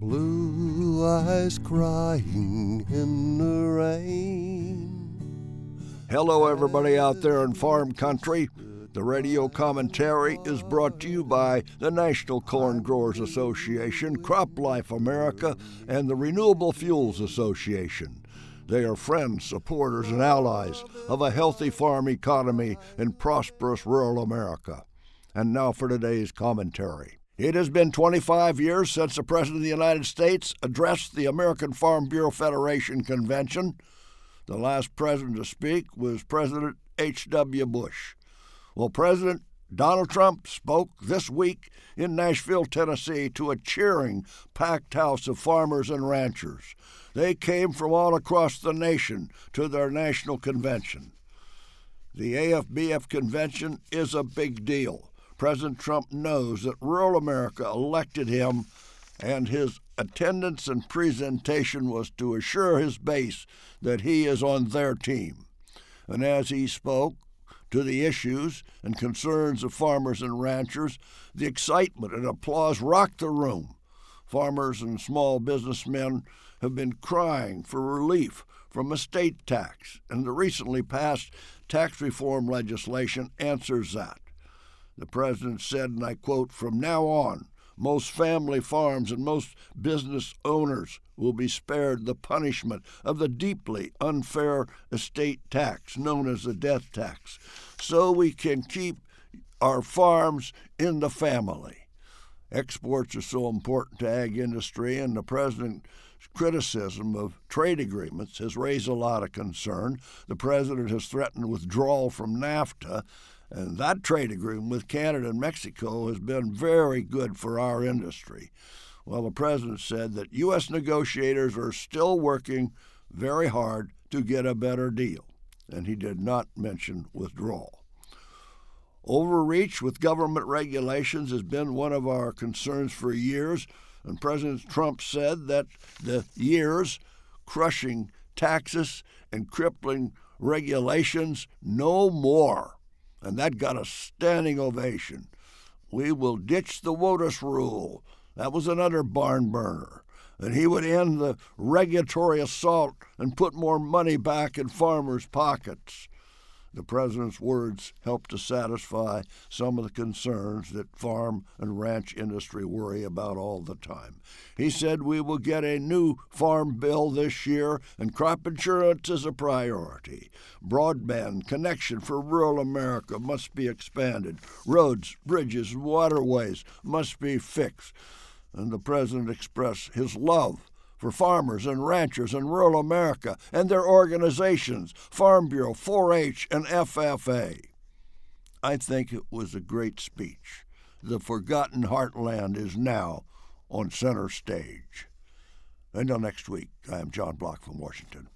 Blue eyes crying in the rain. Hello, everybody out there in farm country. The radio commentary is brought to you by the National Corn Growers Association, Crop Life America, and the Renewable Fuels Association. They are friends, supporters, and allies of a healthy farm economy in prosperous rural America. And now for today's commentary. It has been 25 years since the President of the United States addressed the American Farm Bureau Federation Convention. The last president to speak was President H.W. Bush. Well, President Donald Trump spoke this week in Nashville, Tennessee, to a cheering, packed house of farmers and ranchers. They came from all across the nation to their national convention. The AFBF convention is a big deal. President Trump knows that rural America elected him, and his attendance and presentation was to assure his base that he is on their team. And as he spoke, to the issues and concerns of farmers and ranchers, the excitement and applause rocked the room. Farmers and small businessmen have been crying for relief from estate tax, and the recently passed tax reform legislation answers that. The president said, and I quote, From now on, most family farms and most business owners will be spared the punishment of the deeply unfair estate tax known as the death tax, so we can keep our farms in the family. Exports are so important to ag industry, and the president's criticism of trade agreements has raised a lot of concern. The president has threatened withdrawal from NAFTA, and that trade agreement with Canada and Mexico has been very good for our industry. Well, the president said that U.S. negotiators are still working very hard to get a better deal, and he did not mention withdrawal. Overreach with government regulations has been one of our concerns for years, and President Trump said that the years crushing taxes and crippling regulations no more and that got a standing ovation. We will ditch the WOTUS rule. That was another barn burner. And he would end the regulatory assault and put more money back in farmers' pockets. The president's words helped to satisfy some of the concerns that farm and ranch industry worry about all the time. He said we will get a new farm bill this year, and crop insurance is a priority. Broadband connection for rural America must be expanded. Roads, bridges, waterways must be fixed. And the president expressed his love for farmers and ranchers in rural America and their organizations, Farm Bureau, 4 H, and FFA. I think it was a great speech. The forgotten heartland is now on center stage. Until next week, I am John Block from Washington.